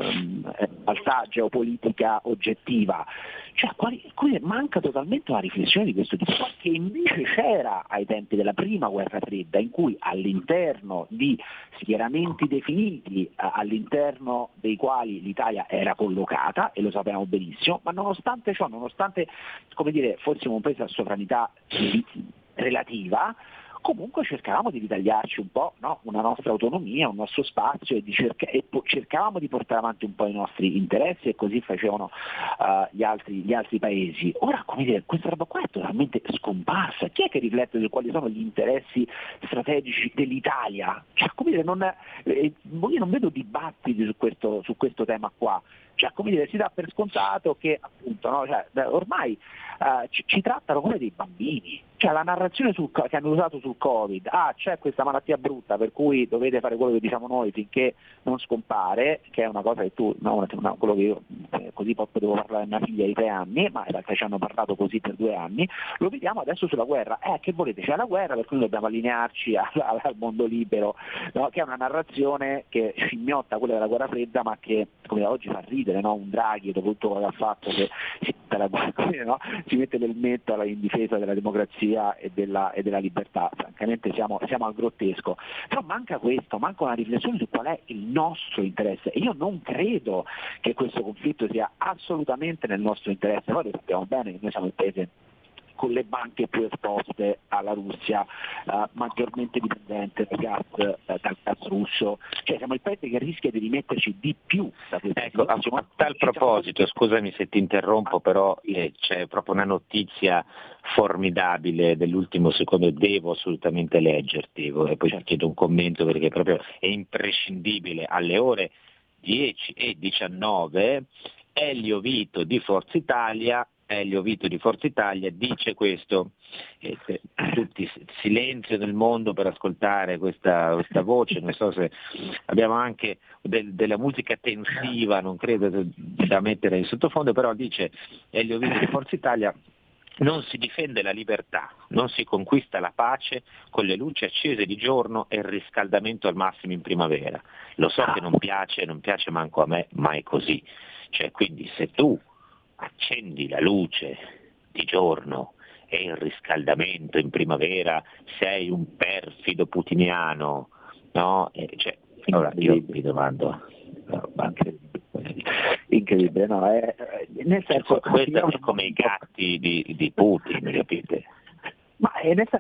realtà geopolitica oggettiva. Cioè, qui manca totalmente una riflessione di questo tipo, che invece c'era ai tempi della prima guerra fredda, in cui all'interno di schieramenti definiti, all'interno dei quali l'Italia era collocata, e lo sappiamo benissimo, ma nonostante ciò, nonostante come dire, fossimo un paese a sovranità relativa, comunque cercavamo di ritagliarci un po' no? una nostra autonomia, un nostro spazio e, cerca- e po- cercavamo di portare avanti un po' i nostri interessi e così facevano uh, gli, altri, gli, altri, paesi. Ora, come dire, questa roba qua è totalmente scomparsa. Chi è che riflette su quali sono gli interessi strategici dell'Italia? Cioè, come dire, non, eh, io non vedo dibattiti su questo, su questo tema qua. Cioè, come dire, si dà per scontato che appunto, no? cioè, ormai uh, ci, ci, trattano come dei bambini. Cioè, la narrazione sul, che hanno usato sul Covid, ah c'è questa malattia brutta per cui dovete fare quello che diciamo noi finché non scompare, che è una cosa che tu, no, una, quello che io eh, così potevo parlare a mia figlia di tre anni, ma in realtà ci hanno parlato così per due anni, lo vediamo adesso sulla guerra. Eh, che volete? C'è la guerra per cui dobbiamo allinearci al, al mondo libero, no? che è una narrazione che scimmiotta quella della guerra fredda, ma che come oggi fa ridere, no? un Draghi dopo tutto quello che ha fatto che si la, no? si mette del metto in difesa della democrazia e della, e della libertà, francamente siamo, siamo, al grottesco, però manca questo, manca una riflessione su qual è il nostro interesse. E io non credo che questo conflitto sia assolutamente nel nostro interesse, noi lo sappiamo bene che noi siamo il paese con le banche più esposte alla Russia, uh, maggiormente dipendente dal gas, uh, dal gas, russo, cioè siamo il paese che rischia di rimetterci di più ecco, a, a tal proposito, scusami se ti interrompo, però eh, c'è proprio una notizia formidabile dell'ultimo secondo devo assolutamente leggerti e poi ti chiedo un commento perché proprio è imprescindibile. Alle ore 10 e 19 Elio Vito di Forza Italia Elio Vito di Forza Italia dice questo, eh, tutti silenzio nel mondo per ascoltare questa, questa voce, non so se abbiamo anche del, della musica tensiva, non credo da mettere in sottofondo, però dice Elio Vito di Forza Italia non si difende la libertà, non si conquista la pace con le luci accese di giorno e il riscaldamento al massimo in primavera. Lo so che non piace, non piace manco a me, ma è così. Cioè, quindi se tu accendi la luce di giorno e il riscaldamento in primavera, sei un perfido putiniano, no? E cioè, allora io mi domando, no, incredibile, no? È, nel senso, questo è come i gatti di, di Putin, capite? Ma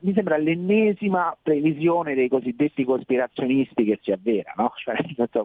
mi sembra l'ennesima previsione dei cosiddetti cospirazionisti che si avvera, no? cioè,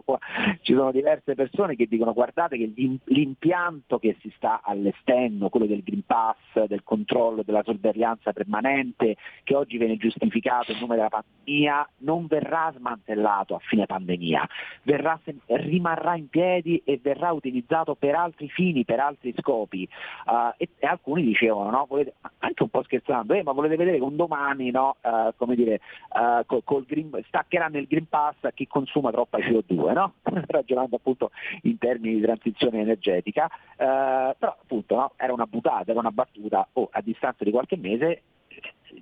qua, ci sono diverse persone che dicono guardate che l'impianto che si sta allestendo, quello del Green Pass, del controllo, della sorveglianza permanente, che oggi viene giustificato in nome della pandemia, non verrà smantellato a fine pandemia, verrà, rimarrà in piedi e verrà utilizzato per altri fini, per altri scopi. Uh, e, e, alcuni dicevano, no? volete, anche un po' scherzando, eh, ma volete vedere che un domani no, uh, come dire, uh, col, col green, staccheranno il Green Pass a chi consuma troppa CO2, no? ragionando appunto in termini di transizione energetica, uh, però appunto no, era una buttata, era una battuta, oh, a distanza di qualche mese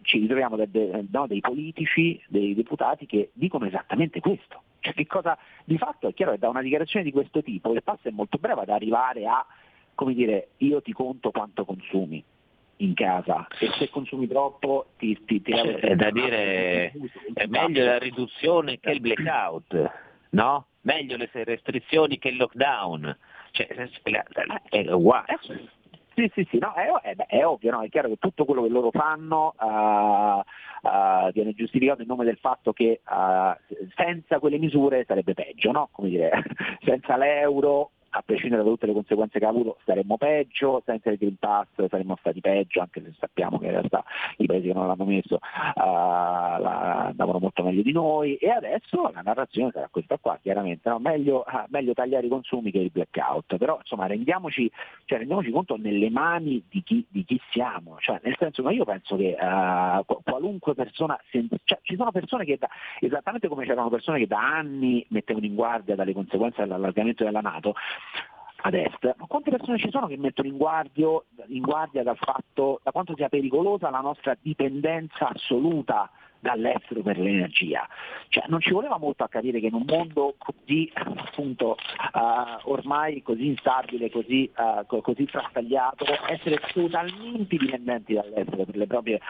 ci ritroviamo de, de, no, dei politici, dei deputati che dicono esattamente questo. Cioè, che cosa, di fatto è chiaro che da una dichiarazione di questo tipo il passo è molto breve ad arrivare a, come dire, io ti conto quanto consumi in casa e se consumi troppo ti, ti, ti è da dire è meglio la riduzione che il blackout no? meglio le restrizioni che il lockdown cioè, è uguale sì, sì, sì, no, è, è, è, ovvio, no? è chiaro che tutto quello che loro fanno uh, uh, viene giustificato in nome del fatto che uh, senza quelle misure sarebbe peggio, no? Come dire, senza l'euro a prescindere da tutte le conseguenze che ha avuto staremmo peggio, senza il Green Pass saremmo stati peggio, anche se sappiamo che in realtà i paesi che non l'hanno messo uh, la, andavano molto meglio di noi. E adesso la narrazione sarà questa qua, chiaramente, no? meglio, uh, meglio, tagliare i consumi che il blackout, però insomma rendiamoci, cioè, rendiamoci conto nelle mani di chi, di chi siamo, cioè, nel senso che io penso che uh, qualunque persona, cioè, ci sono persone che da, esattamente come c'erano persone che da anni mettevano in guardia dalle conseguenze dell'allargamento della Nato, ad est, ma quante persone ci sono che mettono in, guardio, in guardia dal fatto da quanto sia pericolosa la nostra dipendenza assoluta dall'estero per l'energia. Cioè, non ci voleva molto a capire che in un mondo così appunto, uh, ormai così instabile, così, uh, così frastagliato, essere totalmente dipendenti dall'estero per, proprie,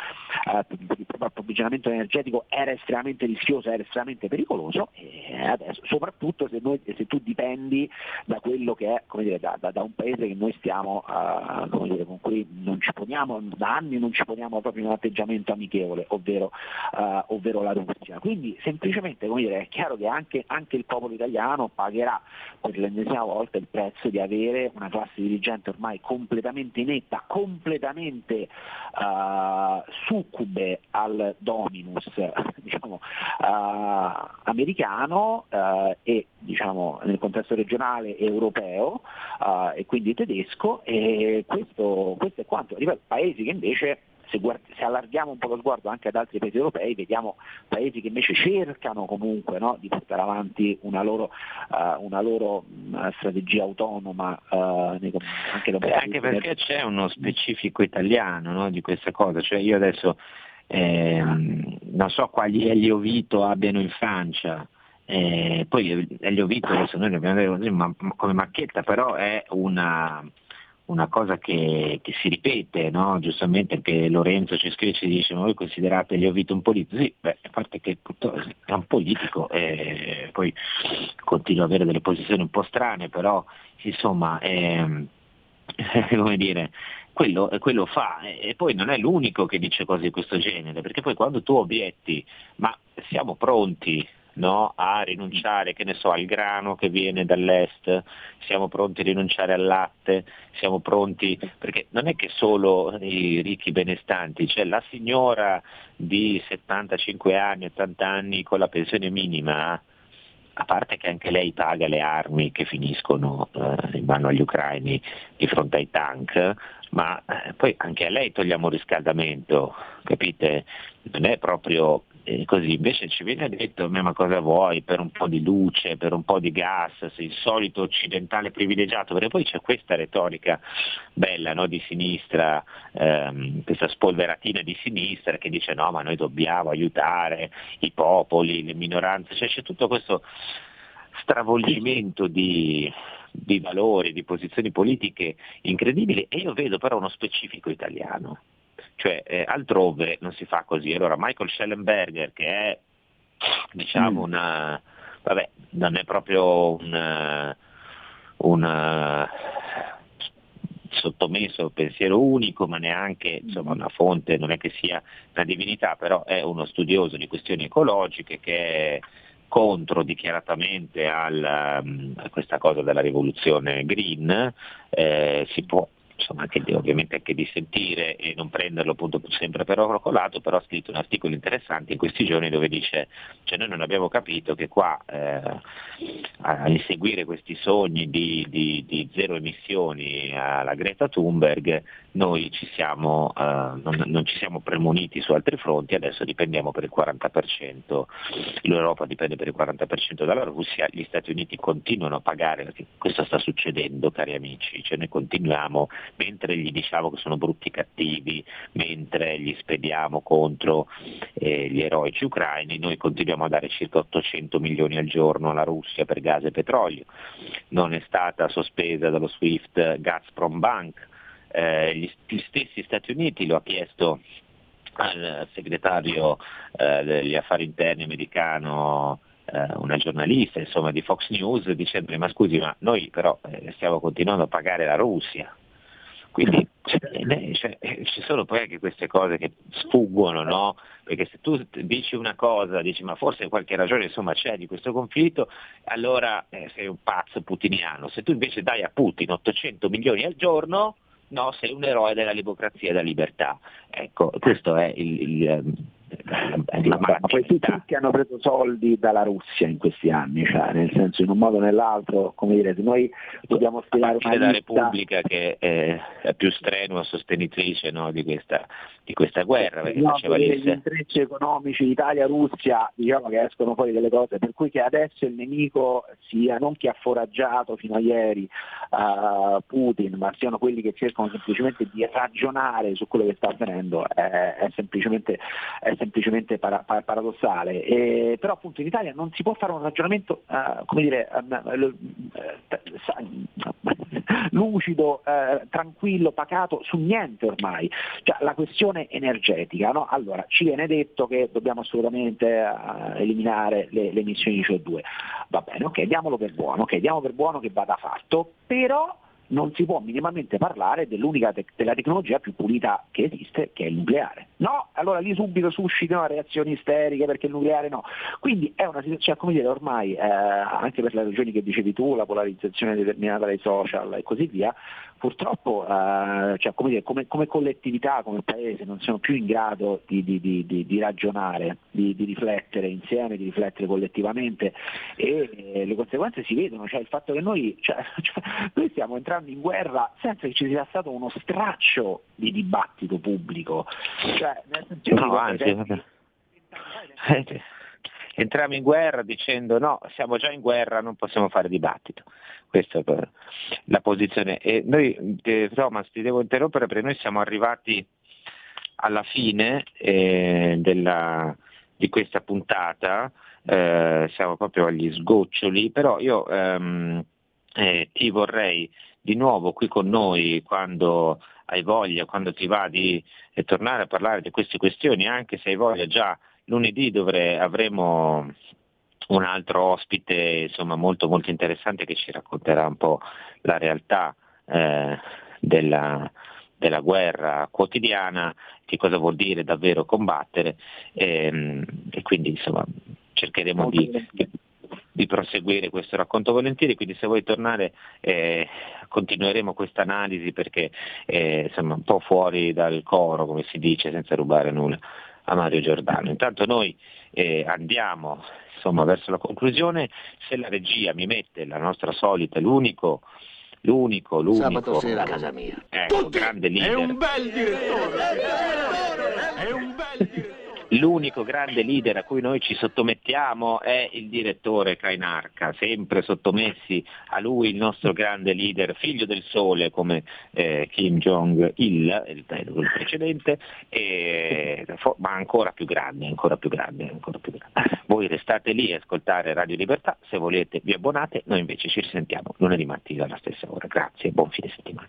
uh, per il proprio approvvigionamento energetico era estremamente rischioso, era estremamente pericoloso e adesso, soprattutto se, noi, se tu dipendi da quello che è dire, da, da, da, un paese che noi stiamo, dire, con cui non ci poniamo, da anni non ci poniamo proprio in un atteggiamento amichevole, ovvero uh, ovvero la Russia. Quindi semplicemente dire, è chiaro che anche, anche, il popolo italiano pagherà per l'ennesima volta il prezzo di avere una classe dirigente ormai completamente netta, completamente uh, succube al dominus diciamo, uh, americano e diciamo, nel contesto regionale europeo e quindi tedesco e questo, questo è quanto. Paesi che invece se, guard- se, allarghiamo un po' lo sguardo anche ad altri paesi europei, vediamo paesi che invece cercano comunque no, di portare avanti una loro, uh, una loro uh, strategia autonoma. Uh, anche, Beh, anche perché c'è uno specifico italiano no, di questa cosa, cioè io adesso eh, non so quali Elio Vito abbiano in Francia, eh, poi Elio Vito adesso noi ne abbiamo detto come macchietta, però è una una cosa che, che si ripete, no? giustamente anche Lorenzo ci scrive ci dice ma voi considerate Leo Vito un politico? Sì, beh, a parte che è un politico e poi continua ad avere delle posizioni un po' strane, però insomma è, come dire, quello, quello, fa e poi non è l'unico che dice cose di questo genere, perché poi quando tu obietti ma siamo pronti no? a rinunciare so, al grano che viene dall'est, siamo pronti a rinunciare al latte, siamo pronti, perché non è che solo i ricchi benestanti, c'è la signora di 75 anni, 80 anni con la pensione minima a parte che anche lei paga le armi che finiscono eh, in mano agli ucraini di fronte ai tank, ma eh, poi anche a lei togliamo riscaldamento, capite? Non è proprio così, invece ci viene detto, ma cosa vuoi, per un po' di luce, per un po' di gas, sei il solito occidentale privilegiato, perché poi c'è questa retorica bella no, di sinistra, ehm, questa spolveratina di sinistra che dice no, ma noi dobbiamo aiutare i popoli, le minoranze, cioè c'è tutto questo stravolgimento di, di valori, di posizioni politiche incredibili. E io vedo però uno specifico italiano cioè eh, altrove non si fa così. Allora Michael Schellenberger che è diciamo mm. una, vabbè, non è proprio un, un sottomesso al pensiero unico, ma neanche insomma, una fonte, non è che sia una divinità, però è uno studioso di questioni ecologiche che è contro dichiaratamente al, a questa cosa della rivoluzione green, eh, si può insomma, anche, ovviamente anche di sentire e non prenderlo appunto sempre per oro colato, però ha scritto un articolo interessante in questi giorni dove dice, cioè noi non abbiamo capito che qua eh, a inseguire questi sogni di, di, di, zero emissioni alla Greta Thunberg noi ci siamo, eh, non, non, ci siamo premuniti su altri fronti, adesso dipendiamo per il 40%, l'Europa dipende per il 40% dalla Russia, gli Stati Uniti continuano a pagare, questo sta succedendo cari amici, cioè noi continuiamo mentre gli diciamo che sono brutti cattivi, mentre gli spediamo contro eh, gli eroici ucraini, noi continuiamo a dare circa 800 milioni al giorno alla Russia per gas e petrolio. Non è stata sospesa dallo SWIFT Gazprom Bank, eh, gli, gli stessi Stati Uniti lo ha chiesto al segretario eh, degli affari interni americano eh, una giornalista insomma, di Fox News dicendo ma scusi ma noi però eh, stiamo continuando a pagare la Russia quindi cioè, cioè, ci sono poi anche queste cose che sfuggono, no? Perché se tu dici una cosa, dici ma forse qualche ragione insomma, c'è di questo conflitto, allora eh, sei un pazzo putiniano. Se tu invece dai a Putin 800 milioni al giorno, no, sei un eroe della democrazia e della libertà. Ecco, questo è il, il ehm, ma poi tutti hanno preso soldi dalla Russia in questi anni, cioè, nel senso in un modo o nell'altro, come dire, se noi dobbiamo spiegare una la Repubblica che è la più strenua sostenitrice no, di, questa, di, questa, guerra. Perché no, faceva gli intrecci economici Italia-Russia diciamo che escono fuori delle cose, per cui che adesso il nemico sia non chi ha foraggiato fino a ieri uh, Putin, ma siano quelli che cercano semplicemente di ragionare su quello che sta avvenendo, è, è semplicemente, è semplicemente para, para, paradossale. E, però appunto in Italia non si può fare un ragionamento uh, come dire, uh, lucido, uh, tranquillo, pacato su niente ormai. Cioè, la questione energetica, no? allora ci viene detto che dobbiamo assolutamente eliminare le, le, emissioni di CO2. Va bene, ok, diamolo per buono, ok, diamo per buono che vada fatto, però non si può minimamente parlare dell'unica te- della tecnologia più pulita che esiste, che è il nucleare. No, allora lì subito suscitano reazioni isteriche perché il nucleare no. Quindi è una situazione, cioè, come dire, ormai, eh, anche per le ragioni che dicevi tu, la polarizzazione determinata dai social e così via, purtroppo eh, cioè, come, dire, come, come, collettività, come paese, non siamo più in grado di, di, di, di ragionare, di, riflettere insieme, di riflettere collettivamente e eh, le conseguenze si vedono, cioè il fatto che noi, cioè, cioè, noi stiamo entrando in guerra senza che ci sia stato uno straccio di dibattito pubblico. Cioè, nel senso no, anzi, entriamo in guerra dicendo no, siamo già in guerra, non possiamo fare dibattito. Questa è la posizione. E noi, eh, Thomas, ti devo interrompere perché noi siamo arrivati alla fine eh, della, di questa puntata, eh, siamo proprio agli sgoccioli, però io ehm, eh, ti vorrei di nuovo qui con noi quando hai voglia, quando ti va di eh, tornare a parlare di queste questioni, anche se hai voglia già lunedì dove avremo un altro ospite insomma, molto, molto interessante che ci racconterà un po' la realtà eh, della, della, guerra quotidiana, che cosa vuol dire davvero combattere e, ehm, e quindi insomma, cercheremo di, di, di, proseguire questo racconto volentieri, quindi se vuoi tornare eh, continueremo questa analisi perché eh, insomma, un po' fuori dal coro come si dice senza rubare nulla a Mario Giordano. Intanto noi eh, andiamo insomma, verso la conclusione, se la regia mi mette la nostra solita, l'unico, l'unico, l'unico... Sabato sera a casa mia. Ecco, grande leader. È un bel direttore! È un bel direttore! L'unico grande leader a cui noi ci sottomettiamo è il direttore Kainarka, sempre sottomessi a lui il nostro grande leader, figlio del sole come eh, Kim Jong-il, il, il precedente, e, ma ancora più grande, ancora più grande, ancora più grande. Voi restate lì a ascoltare Radio Libertà, se volete vi abbonate, noi invece ci risentiamo lunedì mattina alla stessa ora. Grazie e buon fine settimana.